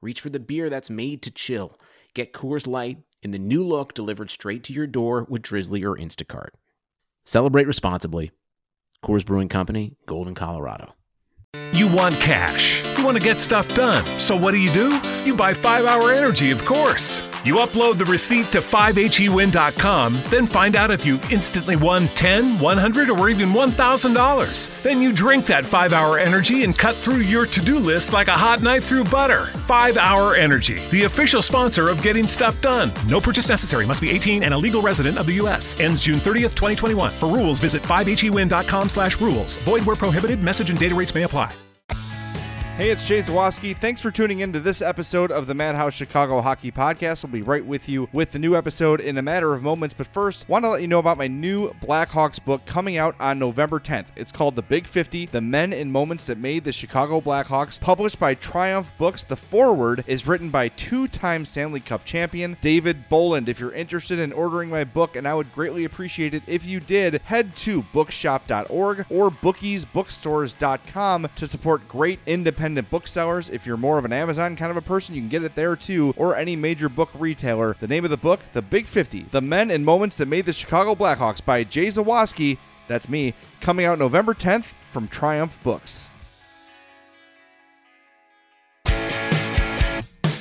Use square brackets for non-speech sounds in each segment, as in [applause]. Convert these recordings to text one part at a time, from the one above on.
reach for the beer that's made to chill. Get Coors Light in the new look delivered straight to your door with Drizzly or Instacart. Celebrate responsibly. Coors Brewing Company, Golden, Colorado. You want cash. You want to get stuff done. So what do you do? You buy 5 Hour Energy, of course. You upload the receipt to 5hewin.com, then find out if you instantly won 10, 100, or even $1,000. Then you drink that 5 Hour Energy and cut through your to-do list like a hot knife through butter. 5 Hour Energy, the official sponsor of getting stuff done. No purchase necessary. Must be 18 and a legal resident of the U.S. Ends June 30th, 2021. For rules, visit 5hewin.com slash rules. Void where prohibited. Message and data rates may apply. Hey, it's Jay Zawoski. Thanks for tuning in to this episode of the Madhouse Chicago Hockey Podcast. I'll be right with you with the new episode in a matter of moments. But first, want to let you know about my new Blackhawks book coming out on November 10th. It's called The Big 50 The Men and Moments That Made the Chicago Blackhawks, published by Triumph Books. The foreword is written by two time Stanley Cup champion David Bolland. If you're interested in ordering my book, and I would greatly appreciate it if you did, head to bookshop.org or bookiesbookstores.com to support great independent booksellers. If you're more of an Amazon kind of a person, you can get it there too, or any major book retailer. The name of the book, The Big 50 The Men and Moments That Made the Chicago Blackhawks by Jay Zawoski. That's me, coming out November 10th from Triumph Books.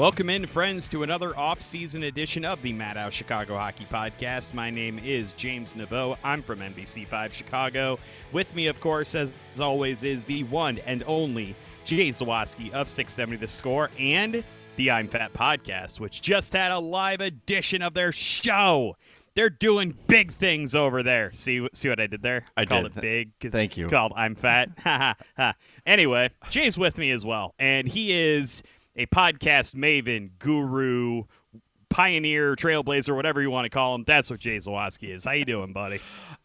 Welcome in, friends, to another off-season edition of the Madhouse Chicago Hockey Podcast. My name is James Naveau. I'm from NBC5 Chicago. With me, of course, as, always, is the one and only Jay Zawoski of 670 The Score and the I'm Fat Podcast, which just had a live edition of their show. They're doing big things over there. See, see what I did there? I called did. it big. 'cause Thank you. Called I'm Fat. [laughs] Ha ha ha. Anyway, Jay's with me as well, and he is a podcast maven, guru, pioneer, trailblazer, whatever you want to call him. That's what Jay Zawoski is. How you doing, buddy?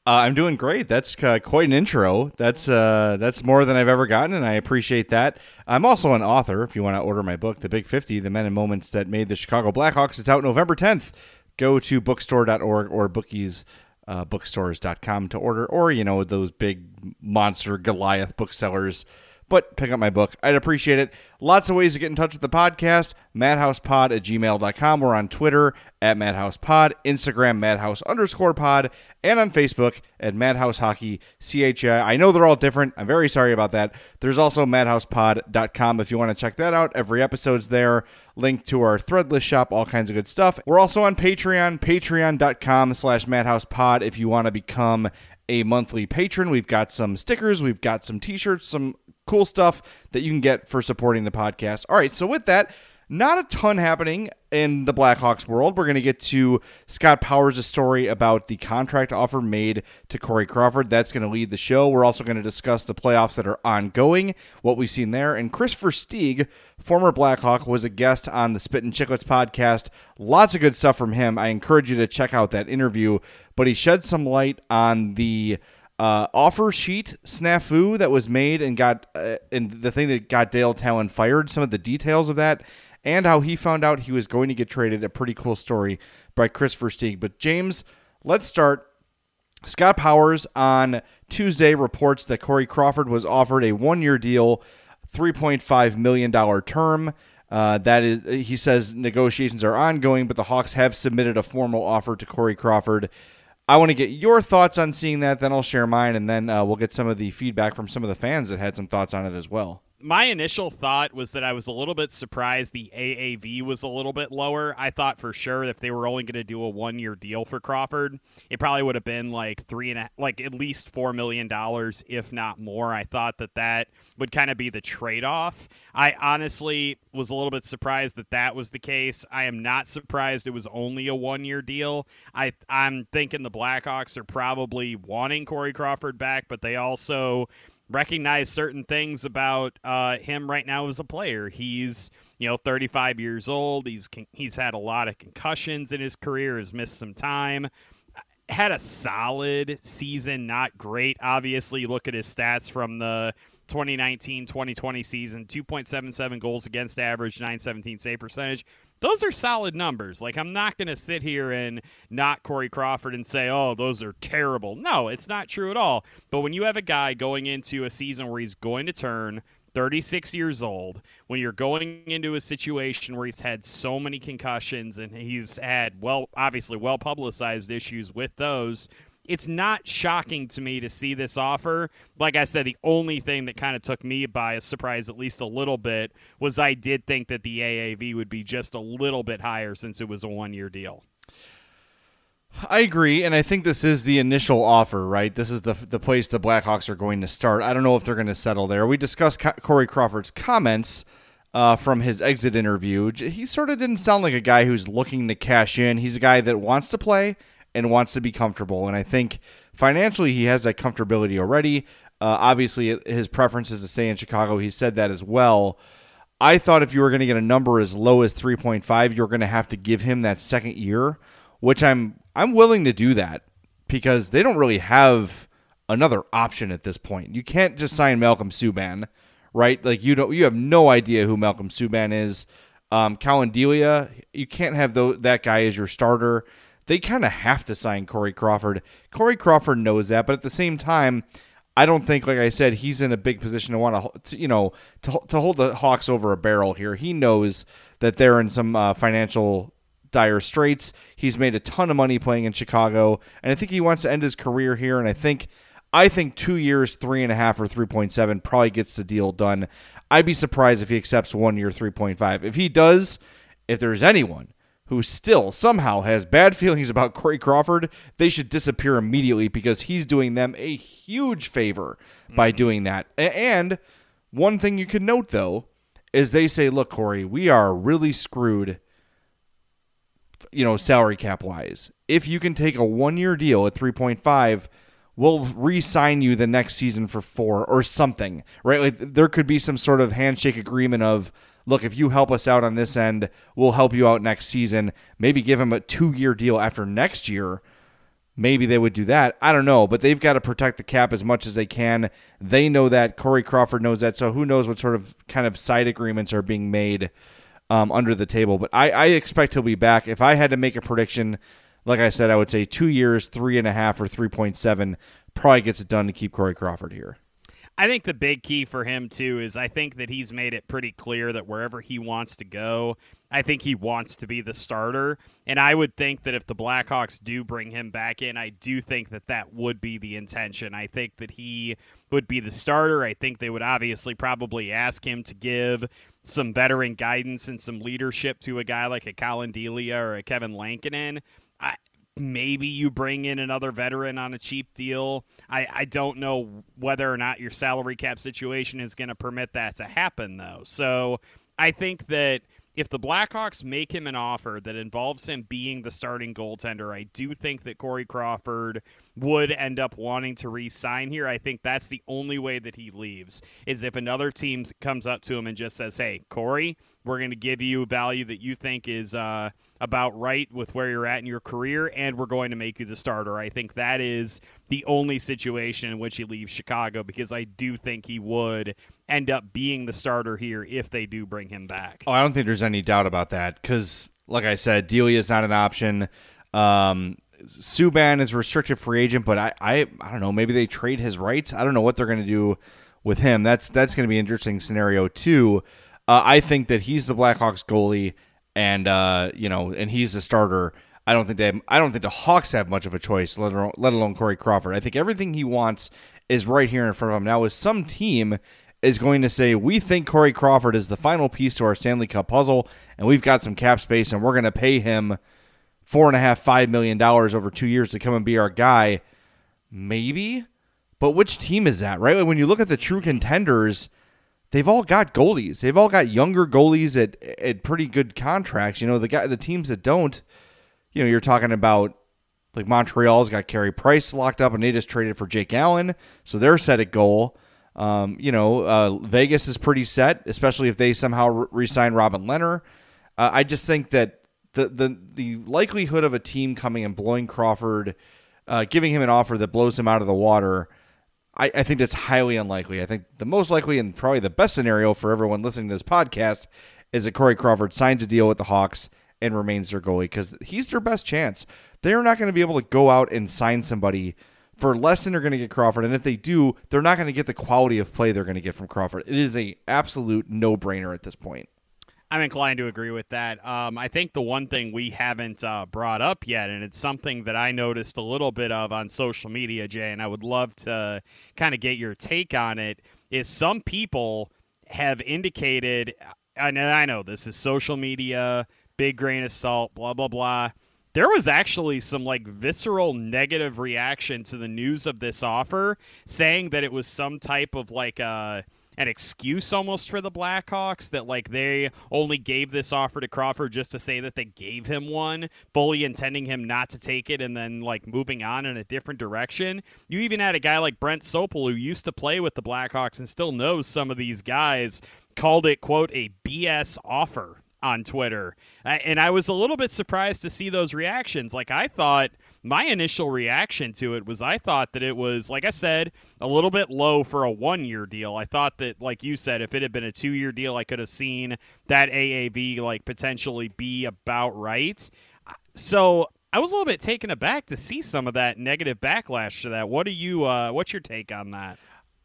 Uh, I'm doing great. That's uh, quite an intro. That's uh, that's more than I've ever gotten, and I appreciate that. I'm also an author. If you want to order my book, The Big 50: The Men and Moments That Made the Chicago Blackhawks, it's out November 10th. Go to bookstore.org or bookies. Uh, bookstores.com to order, or you know those big monster Goliath booksellers but pick up my book. I'd appreciate it. Lots of ways to get in touch with the podcast. MadhousePod at gmail.com. We're on Twitter at MadhousePod, Instagram Madhouse underscore pod, and on Facebook at Madhouse Hockey CHI. I know they're all different. I'm very sorry about that. There's also MadhousePod.com if you want to check that out. Every episode's there. Link to our threadless shop, all kinds of good stuff. We're also on Patreon, patreon.com slash MadhousePod if you want to become a monthly patron. We've got some stickers, we've got some t-shirts, some cool stuff that you can get for supporting the podcast. All right, so with that, not a ton happening in the Blackhawks world. We're going to get to Scott Powers' story about the contract offer made to Corey Crawford. That's going to lead the show. We're also going to discuss the playoffs that are ongoing, what we've seen there. And Christopher Versteeg, former Blackhawk, was a guest on the Spit and Chicklets podcast. Lots of good stuff from him. I encourage you to check out that interview. But he shed some light on the uh, offer sheet snafu that was made and got uh, and the thing that got Dale Tallon fired. Some of the details of that and how he found out he was going to get traded. A pretty cool story by Kris Versteeg. But James, let's start. Scott Powers on Tuesday reports that Corey Crawford was offered a one-year deal, $3.5 million term. Uh, that is, he says negotiations are ongoing, but the Hawks have submitted a formal offer to Corey Crawford. I want to get your thoughts on seeing that. Then I'll share mine, and then uh, we'll get some of the feedback from some of the fans that had some thoughts on it as well my initial thought was that I was a little bit surprised the AAV was a little bit lower. I thought for sure if they were only going to do a one year deal for Crawford, it probably would have been like three and a, like at least four million dollars, if not more. I thought that that would kind of be the trade off. I honestly was a little bit surprised that that was the case. I am not surprised it was only a one year deal. I I'm thinking the Blackhawks are probably wanting Corey Crawford back, but they also recognize certain things about uh, him right now as a player. He's you know 35 years old. He's he's had a lot of concussions in his career. Has missed some time. Had a solid season, not great. Obviously, look at his stats from the 2019-2020 season: 2.77 goals against average, 917 save percentage those are solid numbers. Like, I'm not going to sit here and not Corey Crawford and say, oh, those are terrible. No, it's not true at all. But when you have a guy going into a season where he's going to turn 36 years old, when you're going into a situation where he's had so many concussions and he's had, well, obviously well publicized issues with those, it's not shocking to me to see this offer. Like I said, the only thing that kind of took me by a surprise, at least a little bit, was I did think that the AAV would be just a little bit higher since it was a one year deal. I agree, and I think this is the initial offer, right? This is the the place the Blackhawks are going to start. I don't know if they're going to settle there. We discussed Corey Crawford's comments uh, from his exit interview. He sort of didn't sound like a guy who's looking to cash in. He's a guy that wants to play and wants to be comfortable. And I think financially he has that comfortability already. Uh, obviously, his preference is to stay in Chicago. He said that as well. I thought if you were going to get a number as low as 3.5, you're going to have to give him that second year, which I'm I'm willing to do that because they don't really have another option at this point. You can't just sign Malcolm Subban, right? Like you don't you have no idea who Malcolm Subban is. Um, Delia, you can't have the, that guy as your starter they kind of have to sign Corey Crawford. Corey Crawford knows that, but at the same time, I don't think, like I said, he's in a big position to want to, you know, to, to hold the Hawks over a barrel here. He knows that they're in some uh, financial dire straits. He's made a ton of money playing in Chicago, and I think he wants to end his career here. And I think, I think two years, three and a half or three point seven probably gets the deal done. I'd be surprised if he accepts one year, three point five. If he does, if there's anyone who still somehow has bad [laughs] feelings about Corey Crawford, they should disappear immediately because he's doing them a huge favor by mm-hmm. doing that. And one thing you can note, though, is they say, look, Corey, we are really screwed, you know, salary cap wise. If you can take a one year deal at 3.5, we'll re sign you the next season for four or something, right? Like there could be some sort of handshake agreement of, look, if you help us out on this end, we'll help you out next season. Maybe give him a two year deal after next year. Maybe they would do that. I don't know, but they've got to protect the cap as much as they can. They know that. Corey Crawford knows that. So who knows what sort of kind of side agreements are being made um, under the table. But I, I expect he'll be back. If I had to make a prediction, like I said, I would say two years, three and a half, or 3.7 probably gets it done to keep Corey Crawford here. I think the big key for him too is I think that he's made it pretty clear that wherever he wants to go, I think he wants to be the starter. And I would think that if the Blackhawks do bring him back in, I do think that that would be the intention. I think that he would be the starter. I think they would obviously probably ask him to give some veteran guidance and some leadership to a guy like a Collin Delia or a Kevin Lankinen. I, maybe you bring in another veteran on a cheap deal. I, I don't know whether or not your salary cap situation is going to permit that to happen, though. So I think that if the Blackhawks make him an offer that involves him being the starting goaltender, I do think that Corey Crawford would end up wanting to re-sign here. I think that's the only way that he leaves is if another team comes up to him and just says, "Hey, Corey, we're going to give you value that you think is uh, about right with where you're at in your career, and we're going to make you the starter." I think that is the only situation in which he leaves Chicago because I do think he would end up being the starter here if they do bring him back. Oh, I don't think there's any doubt about that because, like I said, Delia is not an option. Um, Subban is restricted free agent, but I, I, I don't know. Maybe they trade his rights. I don't know what they're going to do with him. That's that's going to be an interesting scenario too. Uh, I think that he's the Blackhawks goalie, and uh, you know, and he's the starter. I don't think they. Have, I don't think the Hawks have much of a choice, let alone, let alone Corey Crawford. I think everything he wants is right here in front of him. Now, with some team is going to say, we think Corey Crawford is the final piece to our Stanley Cup puzzle, and we've got some cap space, and we're going to pay him four and a half, five million dollars over two years to come and be our guy. Maybe, but which team is that, right? When you look at the true contenders, they've all got goalies. They've all got younger goalies at at pretty good contracts. You know, the guy, the teams that don't, you know, you're talking about like Montreal's got Carey Price locked up, and they just traded for Jake Allen, so they're set at goal. Um, you know, uh, Vegas is pretty set, especially if they somehow re sign Robin Lehner. Uh, I just think that the, the the likelihood of a team coming and blowing Crawford, uh, giving him an offer that blows him out of the water, I, I think that's highly unlikely. I think the most likely and probably the best scenario for everyone listening to this podcast is that Corey Crawford signs a deal with the Hawks and remains their goalie because he's their best chance. They're not going to be able to go out and sign somebody for less than they're going to get Crawford. And if they do, they're not going to get the quality of play they're going to get from Crawford. It is a absolute no brainer at this point. I'm inclined to agree with that. Um, I think the one thing we haven't uh, brought up yet, and it's something that I noticed a little bit of on social media, Jay, and I would love to kind of get your take on it, is some people have indicated, and I know this is social media, big grain of salt, blah, blah, blah there was actually some like visceral negative reaction to the news of this offer, saying that it was some type of like uh an excuse almost for the Blackhawks that like they only gave this offer to Crawford just to say that they gave him one, fully intending him not to take it and then like moving on in a different direction. You even had a guy like Brent Sopel who used to play with the Blackhawks and still knows some of these guys called it quote a BS offer on Twitter. And I was a little bit surprised to see those reactions. Like, I thought my initial reaction to it was I thought that it was, like I said, a little bit low for a one year deal. I thought that, like you said, if it had been a two year deal, I could have seen that AAV, like, potentially be about right. So. I was a little bit taken aback to see some of that negative backlash to that. What do you? Uh, what's your take on that?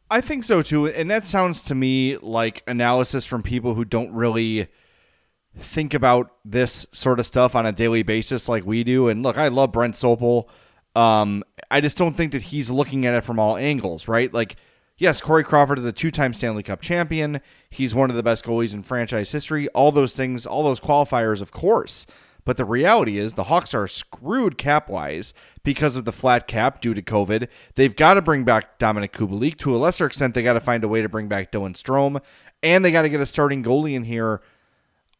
I think so too, and that sounds to me like analysis from people who don't really think about this sort of stuff on a daily basis like we do. And look, I love Brent Sopel. Um, I just don't think that he's looking at it from all angles, right? Like, yes, Corey Crawford is a two time Stanley Cup champion. He's one of the best goalies in franchise history. All those things, all those qualifiers, of course. But the reality is the Hawks are screwed cap wise because of the flat cap due to COVID. They've got to bring back Dominik Kubalik. To a lesser extent, they got to find a way to bring back Dylan Strome. And they got to get a starting goalie in here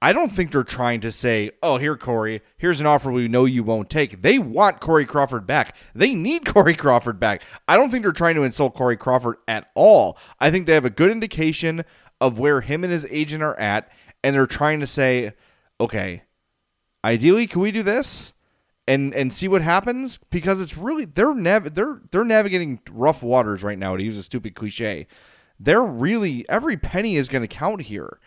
I don't think they're trying to say, oh, here, Corey, here's an offer we know you won't take. They want Corey Crawford back. They need [laughs] Corey Crawford back. I don't think they're trying to insult Corey Crawford at all. I think they have a good indication of where him and his agent are at, and they're trying to say, okay, ideally, can we do this? And, and see what happens because it's really they're nav- they're they're navigating rough waters right now to use a stupid cliche. They're really every penny is going to count here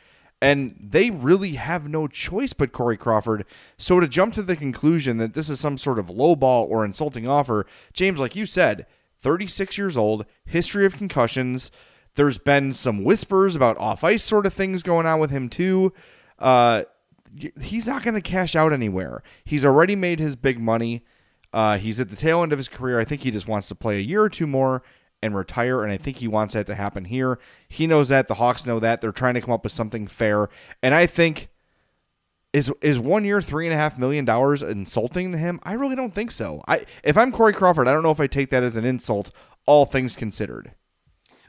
and they really have no choice but Corey Crawford. So to jump to the conclusion that this is some sort of lowball or insulting offer, James, like you said, 36 years old, history of concussions. There's been some whispers about off ice sort of things going on with him too. Uh, he's not going to cash out anywhere. He's already made his big money. Uh, he's at the tail end of his career. I think he just wants to play a year or two more and retire. And I think he wants that to happen here. He knows that. The Hawks know that. They're trying to come up with something fair. And I think is is one year three and a half million dollars insulting to him? I really don't think so. I if I'm Corey Crawford, I don't know if I take that as an insult, all things considered.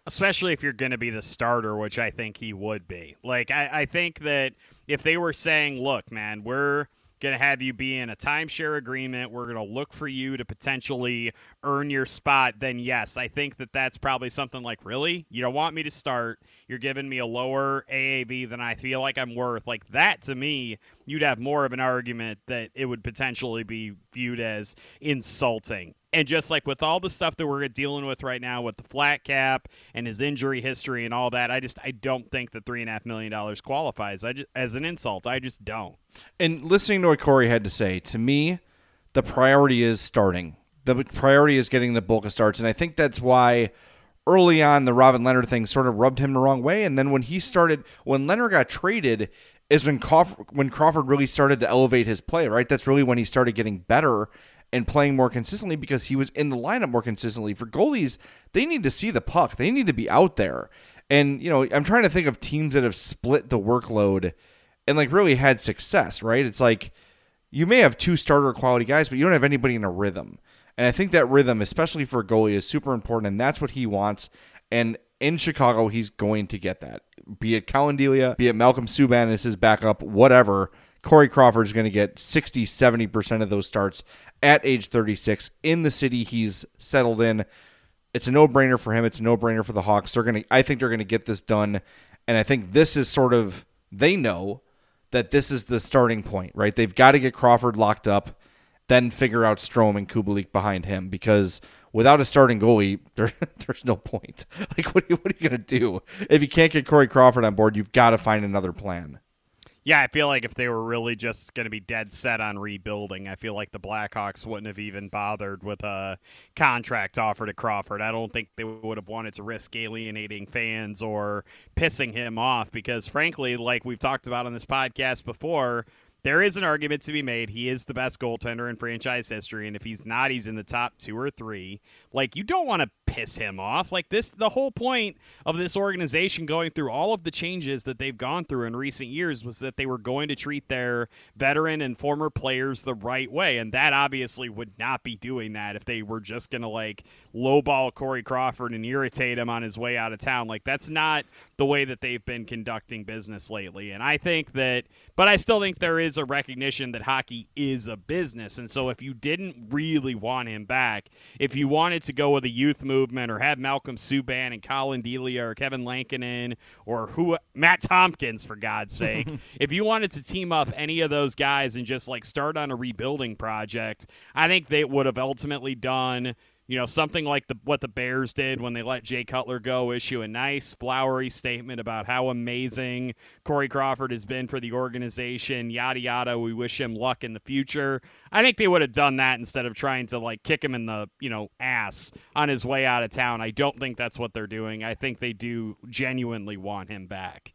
especially if you're to be the starter, which I think he would be. Like, I, I think that if they were saying, look, man, we're going to have you be in a timeshare agreement. We're going to look for you to potentially earn your spot. Then, yes, I think that that's probably something like, really? You don't want me to start. You're giving me a lower AAV than I feel like I'm worth. Like, that to me, you'd have more of an argument that it would potentially be viewed as insulting. And just like with all the stuff that we're dealing with right now with the flat cap and his injury history and all that, I just I don't think the three and a half million dollars qualifies. I just, as an insult. I just don't. And listening to what Corey had to say, to me, the priority is starting. The priority is getting the bulk of starts, and I think that's why early on the Robin Lehner thing sort of rubbed him the wrong way. And then when he started, when Lehner got traded, is when Crawford, when Crawford really started to elevate his play. Right, that's really when he started getting better and playing more consistently because he was in the lineup more consistently. For goalies, they need to see the puck. They need to be out there. And, you know, I'm trying to think of teams that have split the workload and like really had success, right? It's like you may have two starter quality guys, but you don't have anybody in a rhythm. And I think that rhythm, especially for a goalie, is super important, and that's what he wants. And in Chicago, he's going to get that. Be it Collin Delia, be it Malcolm Subban as his backup, whatever. Corey Crawford is going to get 60, 70% of those starts at age 36 in the city he's settled in. It's a no-brainer for him. It's a no-brainer for the Hawks. They're going to I think they're going to get this done and I think this is sort of they know that this is the starting point, right? They've got to get Crawford locked up, then figure out Strome and Kubalik behind him because without a starting goalie, [laughs] there, there's no point. [laughs] Like, what are you, what are you going to do? If you can't get Corey Crawford on board, you've got to find another plan. Yeah, I feel like if they were really just going to be dead set on rebuilding, I feel like the Blackhawks wouldn't have even bothered with a contract offer to Crawford. I don't think they would have wanted to risk alienating fans or pissing him off because, frankly, like we've talked about on this podcast before, there is an argument to be made. He is the best goaltender in franchise history, and if he's not, he's in the top two or three. Like, you don't want to piss him off. Like this, the whole point of this organization going through all of the changes that they've gone through in recent years was that they were going to treat their veteran and former players the right way, and that obviously would not be doing that if they were just going to like lowball Corey Crawford and irritate him on his way out of town. Like that's not the way that they've been conducting business lately. And I think that, but I still think there is a recognition that hockey is a business, and so if you didn't really want him back, if you wanted to go with a youth move movement or have Malcolm Subban and Collin Delia or Kevin Lankinen or who Matt Tomkins for God's [laughs] sake. if you wanted to team up any of those guys and just like start on a rebuilding project, I think they would have ultimately done you know, something like the what the Bears did when they let Jay Cutler go, issue a nice flowery statement about how amazing Corey Crawford has been for the organization, yada yada. We wish him luck in the future. I think they would have done that instead of trying to like kick him in the, you know, ass on his way out of town. I don't think that's what they're doing. I think they do genuinely want him back.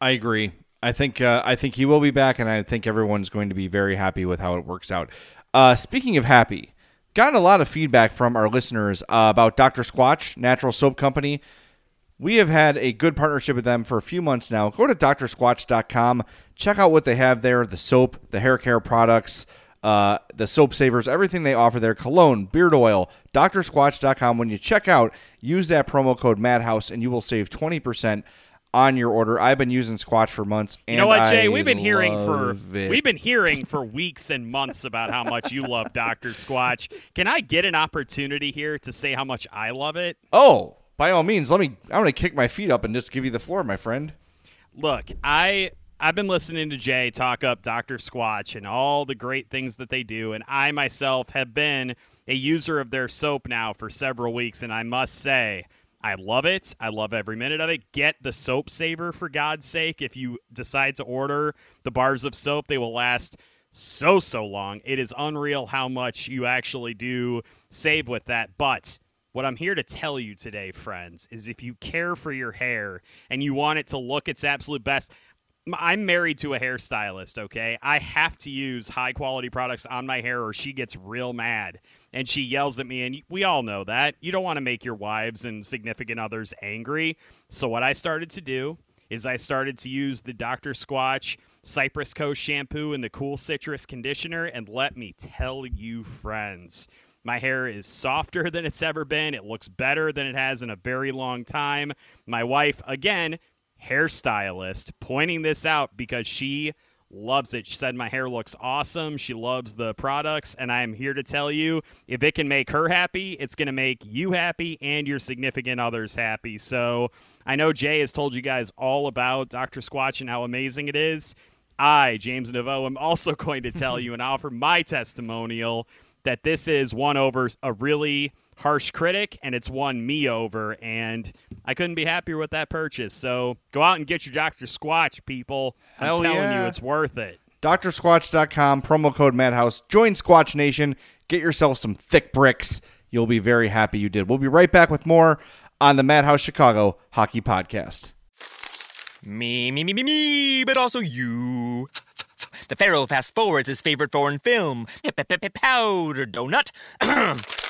I agree. I think uh, I think he will be back, and I think everyone's going to be very happy with how it works out. Uh, speaking of happy, gotten a lot of feedback from our listeners uh, about Dr. Squatch, natural soap company. We have had a good partnership with them for a few months now. Go to drsquatch.com, check out what they have there the soap, the hair care products, uh, the soap savers, everything they offer there cologne, beard oil, drsquatch.com. When you check out, use that promo code MADHOUSE and you will save 20% on your order. I've been using Squatch for months. you know what, Jay? I we've been hearing for it. we've been hearing for weeks and months about how much you love Doctor Squatch. Can I get an opportunity here to say how much I love it? Oh, by all means, let me. I'm going to kick my feet up and just give you the floor, my friend. Look, I I've been listening to Jay talk up Dr. Squatch and all the great things that they do, and I myself have been a user of their soap now for several weeks, and I must say. I love it. I love every minute of it. Get the soap saver for God's sake. If you decide to order the bars of soap, they will last so, so long. It is unreal how much you actually do save with that. But what I'm here to tell you today, friends, is if you care for your hair and you want it to look its absolute best, I'm married to a hairstylist, okay? I have to use high quality products on my hair or she gets real mad and she yells at me. And we all know that. You don't want to make your wives and significant others angry. So, what I started to do is I started to use the Dr. Squatch Cypress Coast shampoo and the Cool Citrus conditioner. And let me tell you, friends, My hair is softer than it's ever been. It looks better than it has in a very long time. My wife, again, hairstylist, pointing this out because she loves it. She said my hair looks awesome. She loves the products, and I am here to tell you if it can make her happy, it's going to make you happy and your significant others happy. So I know Jay has told you guys all about Dr. Squatch and how amazing it is. I, James Naveau, am also [laughs] going to tell you and offer my testimonial that this is one over a really harsh critic and it's won me over and I couldn't be happier with that purchase. So go out and get your Dr. Squatch, people. I'm Hell telling yeah. you it's worth it. DrSquatch.com, promo code Madhouse. Join Squatch Nation. Get yourself some thick bricks. You'll be very happy you did. We'll be right back with more on the Madhouse Chicago Hockey Podcast. Me, me, me, me, me, but also you. The Pharaoh fast forwards his favorite foreign film, Powder Donut. [clears throat]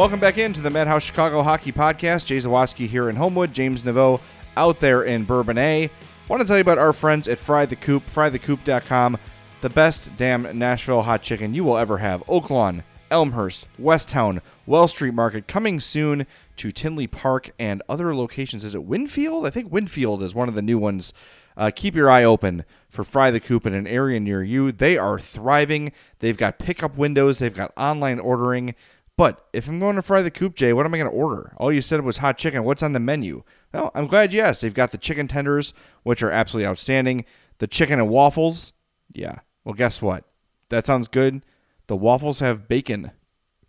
Welcome back into the Madhouse Chicago Hockey Podcast. Jay Zawoski here in Homewood, James Naveau out there in Bourbonnais. Want to tell you about our friends at Fry the Coop, frythecoop.com, the best damn Nashville hot chicken you will ever have. Oaklawn, Elmhurst, Westtown, Well Street Market, coming soon to Tinley Park and other locations. Is it Winfield? I think Winfield is one of the new ones. Uh, keep your eye open for Fry the Coop in an area near you. They are thriving. They've got pickup windows, they've got online ordering. But if I'm going to fry the coop, Jay, what am I going to order? All you said was hot chicken. What's on the menu? Well, I'm glad you asked. They've got the chicken tenders, which are absolutely outstanding. The chicken and waffles. Yeah. Well, guess what? That sounds good. The waffles have bacon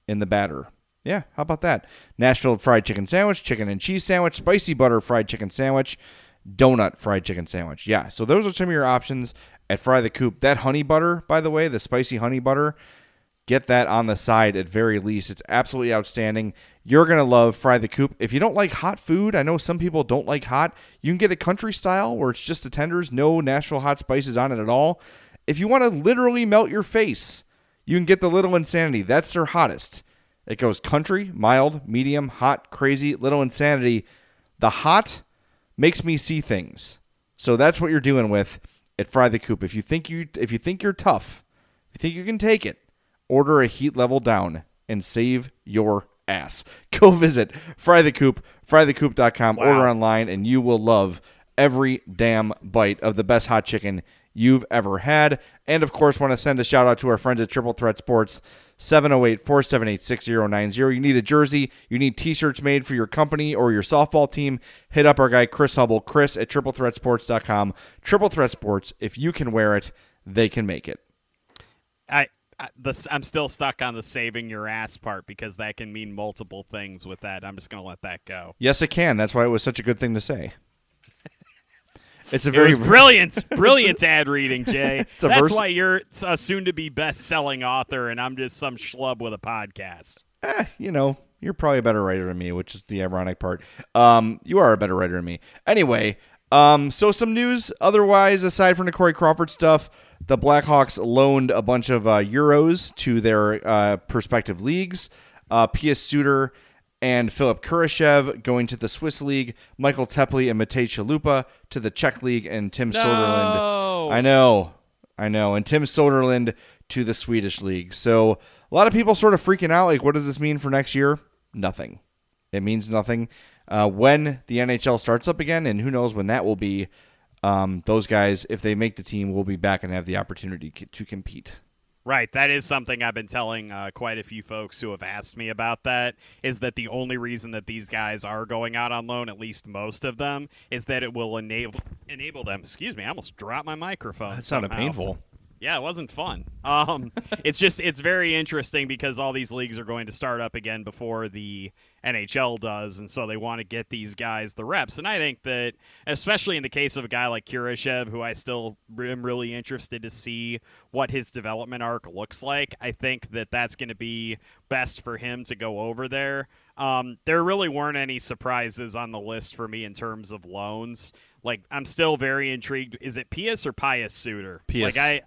in the batter. Yeah, how about that? Nashville fried chicken sandwich, chicken and cheese sandwich, spicy butter fried chicken sandwich, donut fried chicken sandwich. Yeah, so those are some of your options at Fry the Coop. That honey butter, by the way, the spicy honey butter, get that on the side at very least. It's absolutely outstanding. You're going to love Fry the Coop. If you don't like hot food, I know some people don't like hot. You can get a country style where it's just the tenders, no Nashville hot spices on it at all. If you want to literally melt your face, you can get the Little Insanity. That's their hottest. It goes country, mild, medium, hot, crazy, Little Insanity. The hot makes me see things. So that's what you're doing with at Fry the Coop. If you think you if you think you're tough, if you think you can take it, order a heat level down and save your ass. [laughs] Go visit Fry the Coop, frythecoop.com, order online, and you will love every damn bite of the best hot chicken you've ever had. And of course, want to send a shout out to our friends at Triple Threat Sports. 708 478 6090. You need a jersey, you need t shirts made for your company or your softball team. Hit up our guy, Chris Hubble, Chris at triplethreatsports.com. Triple Threat Sports, if you can wear it, they can make it. I, I'm still stuck on the saving your ass part because that can mean multiple things with that. I'm just going to let that go. Yes, it can. That's why it was such a good thing to say. [laughs] It's a It very was brilliant, [laughs] brilliant ad reading, Jay. a That's vers- why you're a soon-to-be best-selling author, and I'm just some schlub with a podcast. eh, you know, you're probably a better writer than me, which is the ironic part. Um, you are a better writer than me. Anyway, um, so some news otherwise, aside from the Corey Crawford stuff, the Blackhawks loaned a bunch of uh, Euros to their uh, prospective leagues. Uh, Pius Suter and Philipp Kurashev going to the Swiss League, Michael Teply and Matej Chalupa to the Czech League, and Tim Soderlund. I know, I know, and Tim Soderlund to the Swedish League. So a lot of people sort of freaking out. Like, what does this mean for next year? Nothing. It means nothing. Uh, when the NHL starts up again, and who knows when that will be, um, those guys, if they make the team, will be back and have the opportunity to compete. Right, that is something I've been telling uh, quite a few folks who have asked me about. That is that the only reason that these guys are going out on loan, at least most of them, is that it will enable enable them. Excuse me, I almost dropped my microphone. That sounded somehow. painful. Yeah, it wasn't fun. Um, [laughs] it's just it's very interesting because all these leagues are going to start up again before the NHL does, and so they want to get these guys the reps. And I think that, especially in the case of a guy like Kurashev, who I still am really interested to see what his development arc looks like, I think that that's going to be best for him to go over there. Um, there really weren't any surprises on the list for me in terms of loans. Like I'm still very intrigued. Is it Pius or Pius Suter? Pius. Like I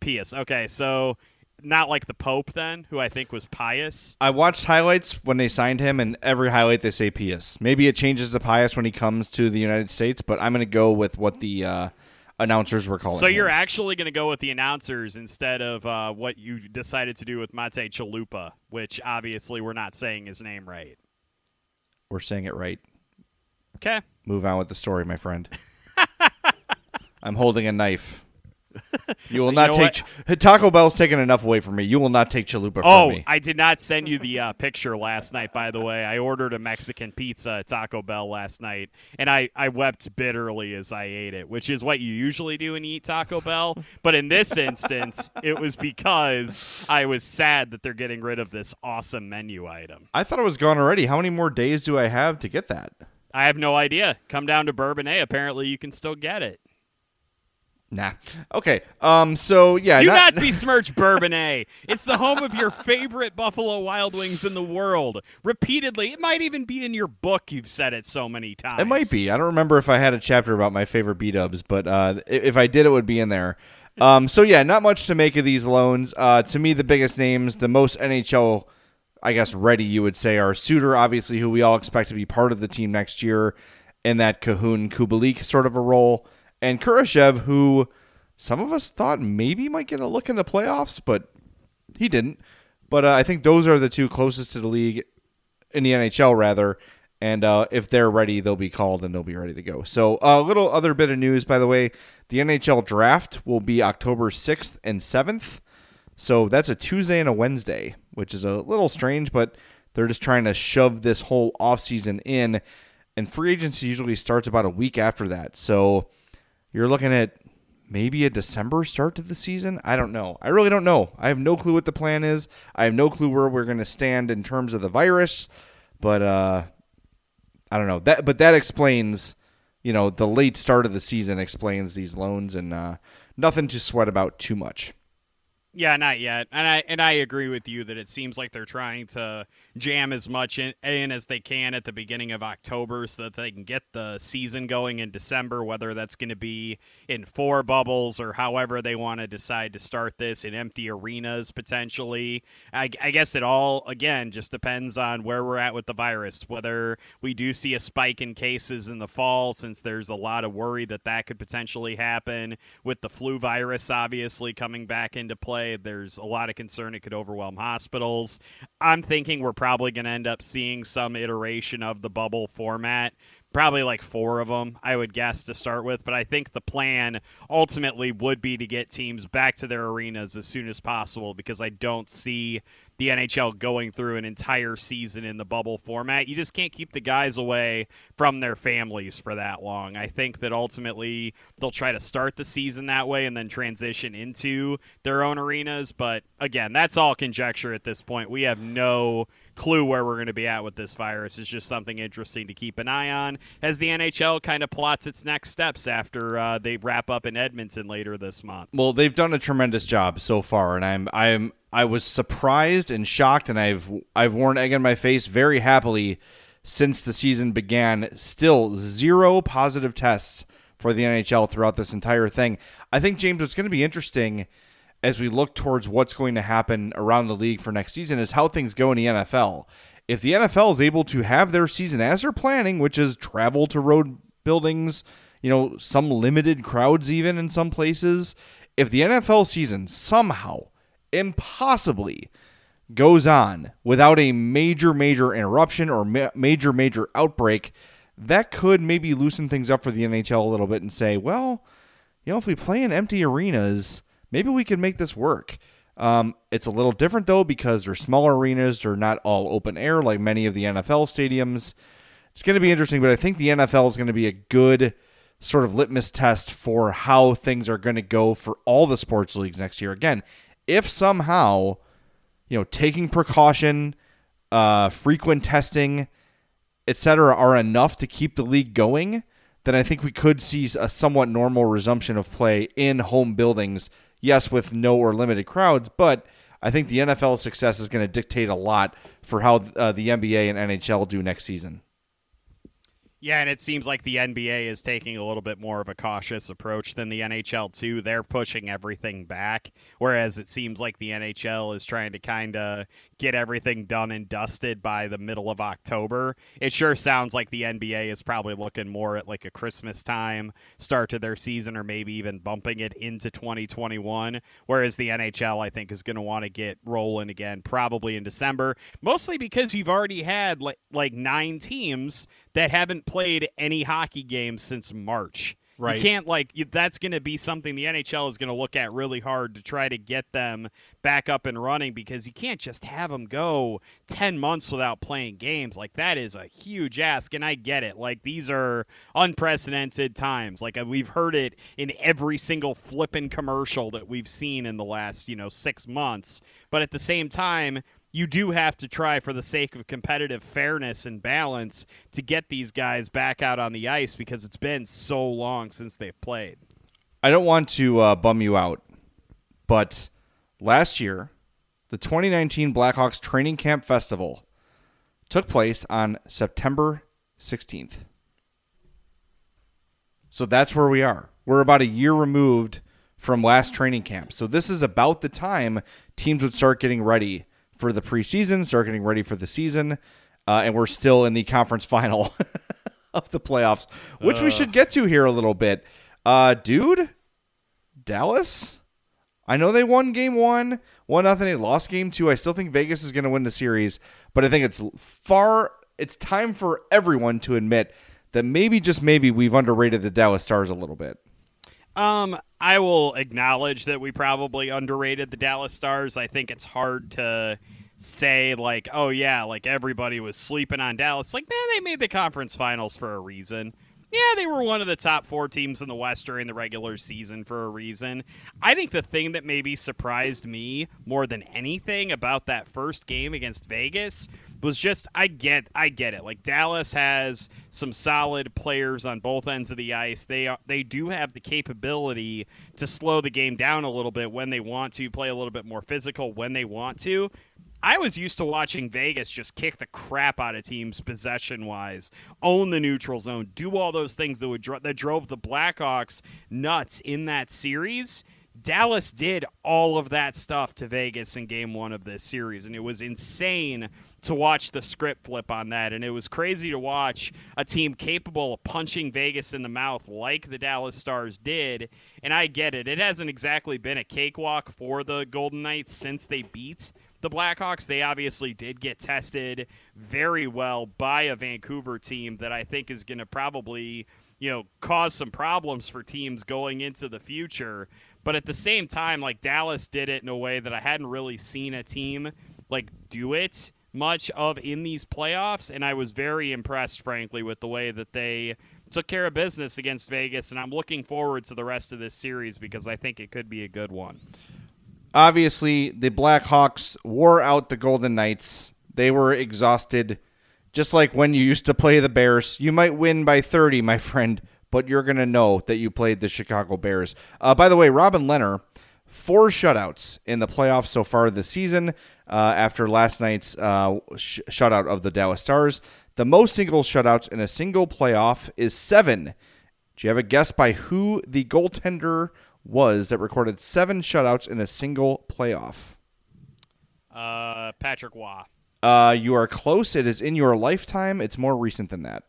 Pius. Okay, so not like the Pope then, who I think was pious. I watched highlights when they signed him, and every highlight they say pious. Maybe it changes to pious when he comes to the United States, but I'm going to go with what the uh, announcers were calling. So you're actually going to go with the announcers instead of uh, what you decided to do with Mate Chalupa, which obviously we're not saying his name right. we're saying it right. Okay. Move on with the story, my friend. [laughs] I'm holding a knife. [laughs] You will You not know take Taco Bell's taken enough away from me. You will not take chalupa Oh, from me. I did not send you the uh, picture last night, by the way. I ordered a Mexican pizza at Taco Bell last night, and I, I wept bitterly as I ate it, which is what you usually do when you eat Taco Bell. But in this instance, it was because I was sad that they're getting rid of this awesome menu item. I thought it was gone already. How many more days do I have to get that? I have no idea. Come down to Bourbonnais. Apparently, you can still get it. Nah. Okay. Um. So yeah. Do not, not [laughs] besmirch Bourbonnais. It's the home of your favorite Buffalo Wild Wings in the world. Repeatedly, it might even be in your book. You've said it so many times. It might be. I don't remember if I had a chapter about my favorite B dubs, but uh, if I did, it would be in there. Um, so yeah, not much to make of these loans. Uh, to me, the biggest names, the most NHL, I guess, ready you would say, are Suter, obviously, who we all expect to be part of the team next year in that Kahun Kubalik sort of a role, and Kurashev, who some of us thought maybe might get a look in the playoffs, but he didn't. But uh, I think those are the two closest to the league in the NHL rather. And uh, if they're ready, they'll be called and they'll be ready to go. So a little other bit of news, by the way, the NHL draft will be October 6th and 7th. So that's a Tuesday and a Wednesday, which is a little strange, but they're just trying to shove this whole offseason in. And free agency usually starts about a week after that. So you're looking at maybe a December start to the season. I don't know. I really don't know. I have no clue what the plan is. I have no clue where we're going to stand in terms of the virus. But uh, I don't know that. But that explains, you know, the late start of the season explains these loans, and uh, nothing to sweat about too much. Yeah, not yet. And I and I agree with you that it seems like they're trying to jam as much in, in as they can at the beginning of October so that they can get the season going in December, whether that's going to be in four bubbles or however they want to decide to start this in empty arenas potentially. I, I guess it all again just depends on where we're at with the virus, whether we do see a spike in cases in the fall since there's a lot of worry that that could potentially happen with the flu virus obviously coming back into play. There's a lot of concern it could overwhelm hospitals. I'm thinking we're probably going to end up seeing some iteration of the bubble format. Probably like four of them, I would guess, to start with. But I think the plan ultimately would be to get teams back to their arenas as soon as possible because I don't see the NHL going through an entire season in the bubble format. You just can't keep the guys away from their families for that long. I think that ultimately they'll try to start the season that way and then transition into their own arenas. But again, that's all conjecture at this point. We have no clue where we're going to be at with this virus. It's just something interesting to keep an eye on as the NHL kind of plots its next steps after uh, they wrap up in Edmonton later this month. Well, they've done a tremendous job so far, and I'm I'm I was surprised and shocked, and I've I've worn egg on my face very happily since the season began. Still zero positive tests for the NHL throughout this entire thing. I think James, what's going to be interesting as we look towards what's going to happen around the league for next season is how things go in the NFL. If the NFL is able to have their season as they're planning, which is travel to road buildings, you know, some limited crowds even in some places, if the NFL season somehow impossibly goes on without a major major interruption or ma- major major outbreak, that could maybe loosen things up for the NHL a little bit and say, well, you know, if we play in empty arenas, maybe we could make this work. Um, it's a little different though because they're smaller arenas, they're not all open air like many of the NFL stadiums. It's going to be interesting, but I think the NFL is going to be a good sort of litmus test for how things are going to go for all the sports leagues next year. Again, if somehow, you know, taking precaution, uh, frequent testing, etc., are enough to keep the league going, then I think we could see a somewhat normal resumption of play in home buildings. Yes, with no or limited crowds, but I think the NFL's success is going to dictate a lot for how uh, the NBA and NHL do next season. Yeah, and it seems like the NBA is taking a little bit more of a cautious approach than the NHL too. They're pushing everything back, whereas it seems like the NHL is trying to kind of get everything done and dusted by the middle of October. It sure sounds like the NBA is probably looking more at like a Christmas time start to their season or maybe even bumping it into 2021, whereas the NHL I think is going to want to get rolling again probably in December, mostly because you've already had like like 9 teams that haven't played any hockey games since March. Right. You can't like you, that's going to be something the NHL is going to look at really hard to try to get them back up and running because you can't just have them go 10 months without playing games. Like that is a huge ask and I get it. Like these are unprecedented times. Like we've heard it in every single flippin' commercial that we've seen in the last, you know, 6 months. But at the same time, you do have to try for the sake of competitive fairness and balance to get these guys back out on the ice because it's been so long since they've played. I don't want to uh, bum you out, but last year, the 2019 Blackhawks Training Camp Festival took place on September 16th. So that's where we are. We're about a year removed from last training camp. So this is about the time teams would start getting ready for the preseason, start getting ready for the season, uh, and we're still in the conference [laughs] final of the playoffs, which we should get to here a little bit. Uh, dude, Dallas. I know they won game one, one nothing. They lost game two. I still think Vegas is going to win the series, but I think it's far. It's time for everyone to admit that maybe just maybe we've underrated the Dallas Stars a little bit. Um, I will acknowledge that we probably underrated the Dallas Stars. I think it's hard to say like, oh yeah, like everybody was sleeping on Dallas. Like, man, they made the conference finals for a reason. Yeah, they were one of the top four teams in the West during the regular season for a reason. I think the thing that maybe surprised me more than anything about that first game against Vegas was just I get I get it. Like Dallas has some solid players on both ends of the ice. They are, they do have the capability to slow the game down a little bit when they want to, play a little bit more physical when they want to. I was used to watching Vegas just kick the crap out of teams possession wise, own the neutral zone, do all those things that would dro- that drove the Blackhawks nuts in that series. Dallas did all of that stuff to Vegas in game 1 of this series and it was insane to watch the script flip on that and it was crazy to watch a team capable of punching Vegas in the mouth like the Dallas Stars did and I get it. It hasn't exactly been a cakewalk for the Golden Knights since they beat the Blackhawks, they obviously did get tested very well by a Vancouver team that I think is going to probably, you know, cause some problems for teams going into the future. But at the same time, like Dallas did it in a way that I hadn't really seen a team like do it much of in these playoffs and I was very impressed frankly with the way that they took care of business against Vegas and I'm looking forward to the rest of this series because I think it could be a good one obviously the Blackhawks wore out the Golden Knights. They were exhausted. Just like when you used to play the Bears, you might win by 30, my friend, but you're going to know that you played the Chicago Bears. Uh, by the way, Robin Lehner, four shutouts in the playoffs so far this season uh, after last night's uh, sh- shutout of the Dallas Stars. The most single shutouts in a single playoff is seven. Do you have a guess by who the goaltender was that recorded seven shutouts in a single playoff? Uh, Patrick Roy. Uh, you are close. It is in your lifetime. It's more recent than that.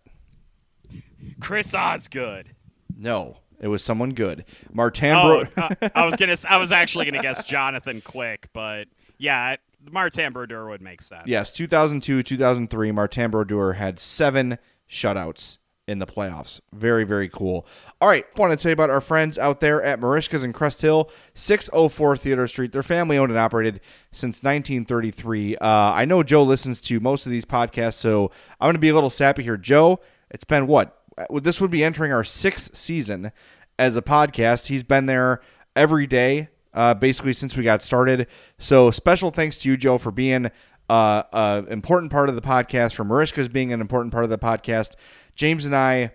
Chris Osgood. No, it was someone good. Martin. Oh, Bro- I was gonna. I was actually gonna guess [laughs] Jonathan Quick, but yeah, Martin Brodeur would make sense. yes, 2002, 2003. Martin Brodeur had seven shutouts in the playoffs. Very, very cool. All right, want to tell you about our friends out there at Merichka's in Crest Hill, 604 Theodore Street. They're family owned and operated since 1933. Uh, I know Joe listens to most of these podcasts, so I'm going to be a little sappy here. Joe, it's been what? This would be entering our sixth season as a podcast. He's been there every day, uh, basically since we got started. So special thanks to you, Joe, for being uh, an important part of the podcast, for Merichka's being an important part of the podcast. James and I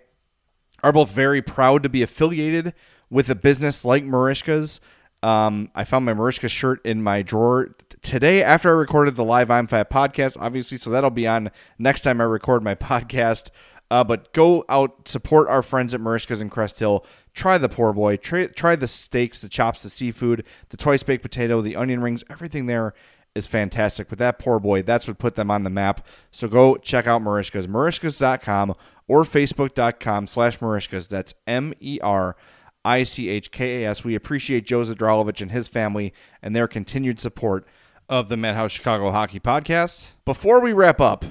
are both very proud to be affiliated with a business like Merichka's. Um, I found my Merichka shirt in my drawer today after I recorded the live I'm Fat podcast, obviously. So that'll be on next time I record my [laughs] podcast. Uh, but go out, support our friends at Merichka's in Crest Hill. Try the poor boy. Try, try the steaks, the chops, the seafood, the twice baked potato, the onion rings. Everything there is fantastic. But that poor boy, that's what put them on the map. So go check out Merichka's, merichkas.com or facebook.com slash Merichkas. That's M E R I C H K A S. We appreciate Joe Zadralovich and his family and their continued support of the Madhouse Chicago Hockey Podcast. Before we wrap up,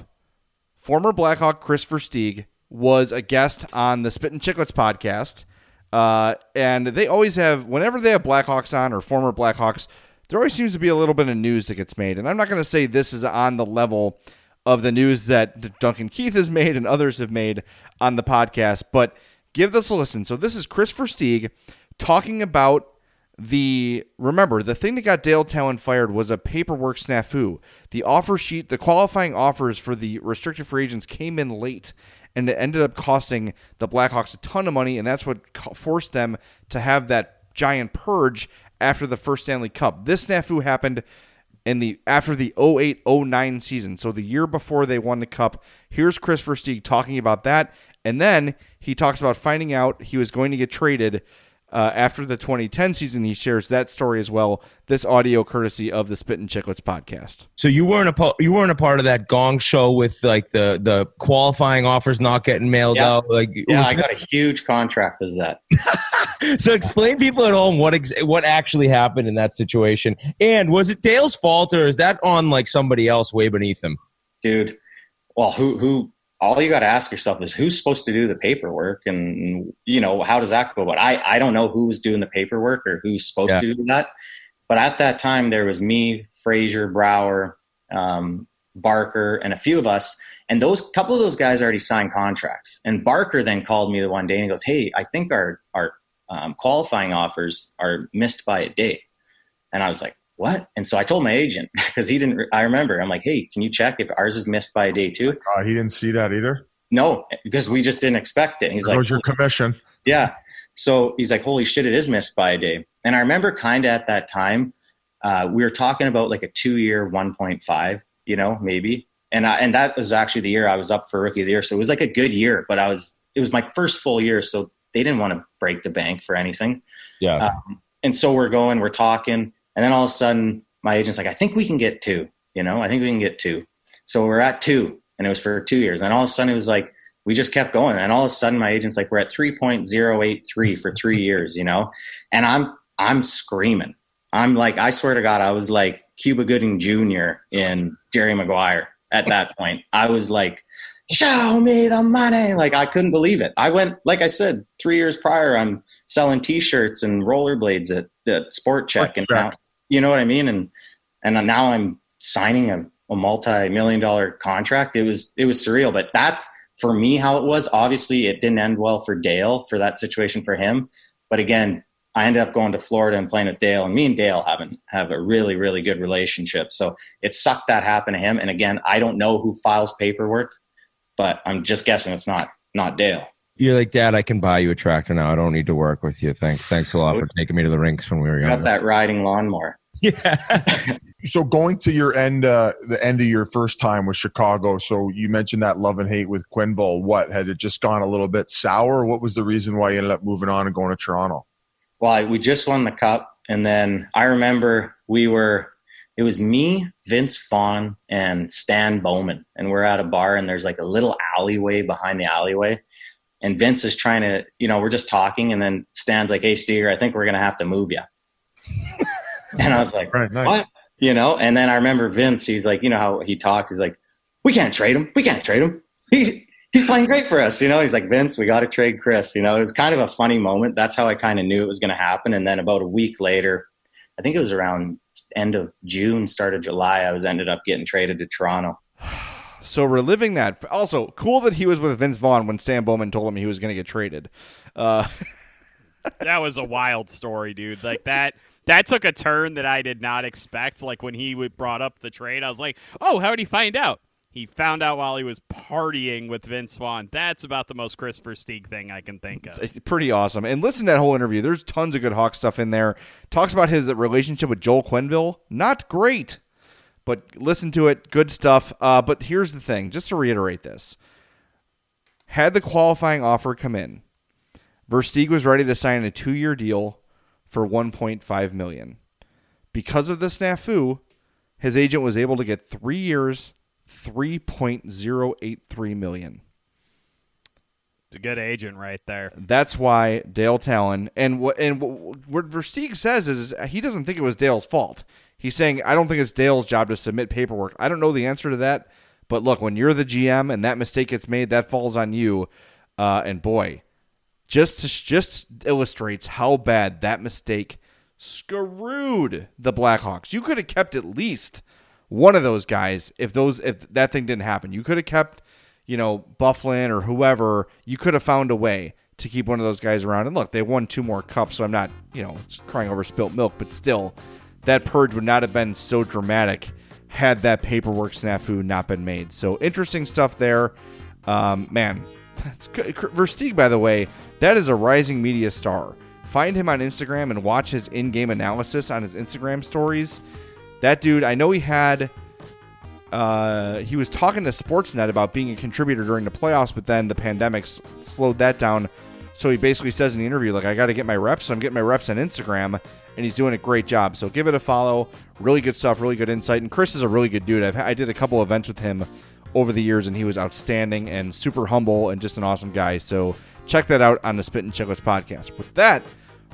former Blackhawk Chris Versteeg was a guest on the Spit and Chicklets podcast. Uh, and they always have, whenever they have Blackhawks on or former Blackhawks, there always seems to be a little bit of news that gets made. And I'm not going to say this is on the level of the news that Duncan Keith has [laughs] made and others have made on the podcast, but give this a listen. So this is Chris Versteeg talking about the remember the thing that got Dale Tallon fired was a paperwork snafu. The offer sheet, the qualifying offers for the restricted free agents came in late, and it ended up costing the Blackhawks a ton of money, and that's what forced them to have that giant purge after the first Stanley Cup. This snafu happened in the after the 08-09 season, so the year before they won the cup. Here's Chris Versteeg talking about that, and then he talks about finding out he was going to get traded uh, after the 2010 season. He shares that story as well. This audio courtesy of the Spit and Chicklets podcast. So you weren't a po- you weren't a part of that Gong show with like the the qualifying offers not getting mailed Yeah. out. Like Yeah, was I got a huge contract as that. [laughs] so explain people at home what ex- what actually happened in that situation. And was it Dale's fault or is that on like somebody else way beneath him? dude. Well, who who? All you got to ask yourself is who's supposed to do the paperwork, and you know how does that go about? I I don't know who was doing the paperwork or who's supposed Yeah. to do that, but at that time there was me, Fraser, Brouwer, um, Barker, and a few of us, and those couple of those guys already signed contracts. And Barker then called me the one day and he goes, "Hey, I think our our um, qualifying offers are missed by a day," and I was like. What? And so I told my agent [laughs] because he didn't. I remember. I'm like, hey, can you check if ours is missed by a day too? Uh, he didn't see that either. No, because we just didn't expect it. And he's There like, was your commission. yeah. So he's like, holy shit, it is missed by a day. And I remember kind of at that time, uh, we were talking about like a two year 1.5, you know, maybe. And I, and that was actually the year I was up for rookie of the year. So it was like a good year, but I was, it was my first full year. So they didn't want to break the bank for anything. Yeah. Um, and so we're going, we're talking, and then all of a sudden, my agent's like, I think we can get two. You know, I think we can get two. So we're at two, and it was for two years. And all of a sudden, it was like we just kept going. And all of a sudden, my agent's like, we're at three point zero eight three for three years. You know, and I'm I'm screaming. I'm like, I swear to God, I was like Cuba Gooding Jr. in Jerry Maguire at that [laughs] point. I was like, show me the money. Like I couldn't believe it. I went, like I said, three years prior, I'm selling T-shirts and rollerblades at, at Sport Chek, and now, you know what I mean. And and now I'm signing a, a multi-million dollar contract. It was it was surreal, but that's for me how it was. Obviously, it didn't end well for Dale for that situation for him. But again, I ended up going to Florida and playing with Dale, and me and Dale haven't have a really really good relationship. So it sucked that happened to him. And again, I don't know who files paperwork, but I'm just guessing it's not not Dale. You're like, Dad, I can buy you a tractor now. I don't need to work with you. Thanks. Thanks a lot for taking me to the rinks when we were young. Got that riding lawnmower. Yeah. [laughs] so going to your end, uh, the end of your first time with Chicago. So you mentioned that love and hate with Quenneville. What had it just gone a little bit sour? What was the reason why you ended up moving on and going to Toronto? Well, I, we just won the cup, and then I remember we were. It was me, Vince Vaughn, and Stan Bowman, and we're at a bar, and there's like a little alleyway behind the alleyway, and Vince is trying to, you know, we're just talking, and then Stan's like, "Hey, Steger, I think we're gonna have to move you," [laughs] and I was like, Right, nice. "What?" You know, and then I remember Vince. He's like, you know how he talks. He's like, "We can't trade him. We can't trade him. He's he's playing great for us." You know, he's like, "Vince, we got to trade Chris." You know, it was kind of a funny moment. That's how I kind of knew it was going to happen. And then about a week later, I think it was around end of June, start of July, I was ended up getting traded to Toronto. [sighs] [sighs] So reliving that. Also, cool that he was with Vince Vaughn when Stan Bowman told him he was going to get traded. Uh, [laughs] that was a wild story, dude. Like that. That took a turn that I did not expect. Like when he brought up the trade, I was like, "Oh, how did he find out?" he found out while he was partying with Vince Vaughn. That's about the most Chris Versteeg thing I can think of. Pretty awesome. And listen to that whole interview. There's tons of good Hawk stuff in there. Talks about his relationship with Joel Quenneville. Not great, but listen to it. Good stuff. Uh, but here's the thing just to reiterate this had the qualifying offer come in, Versteeg was ready to sign a two year deal for 1.5 million. Because of the snafu, his agent was able to get three years, 3.083 million. It's a good agent right there. That's why Dale Tallon and what and what Versteeg says is he doesn't think it was Dale's fault. He's saying I don't think it's Dale's job to submit paperwork. I don't know the answer to that, but look, when you're the GM and that mistake gets made, that falls on you. Uh, and boy, just to, just illustrates how bad that mistake screwed the Blackhawks. You could have kept at least one of those guys if those if that thing didn't happen. You could have kept, you know, Byfuglien or whoever. You could have found a way to keep one of those guys around. And look, they won two more cups, so I'm not, you know, crying over spilt milk, but still, that purge would not have been so dramatic had that paperwork snafu not been made. So interesting stuff there. Um, man, that's good. Versteeg, by the way, that is a rising media star. Find him on Instagram and watch his in-game analysis on his Instagram stories. That dude, I know he had. Uh, he was talking to Sportsnet about being a contributor during the playoffs, but then the pandemic s- slowed that down. So he basically says in the interview, like, I got to get my reps. So I'm getting my reps on Instagram, and he's doing a great job. So give it a follow. Really good stuff, really good insight. And Chris is a really good dude. I've, I did a couple events with him over the years, and he was outstanding and super humble and just an awesome guy. So check that out on the Spit and Chicklets podcast. With that,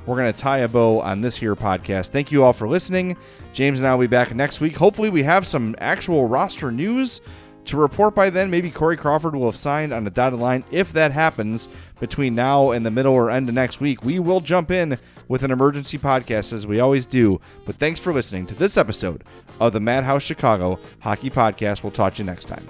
we're going to tie a bow on this here podcast. Thank you all for listening. James and I will be back next week. Hopefully, we have some actual roster news to report by then. Maybe Corey Crawford will have signed on the dotted line. If that happens between now and the middle or end of next week, we will jump in with an emergency podcast as we always do. But thanks for listening to this episode of the Madhouse Chicago Hockey Podcast. We'll talk to you next time.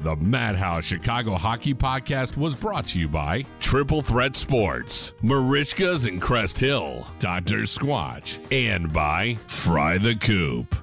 The Madhouse Chicago Hockey Podcast was brought to you by Triple Threat Sports, Merichkas in Crest Hill, Dr. Squatch, and by Fry the Coop.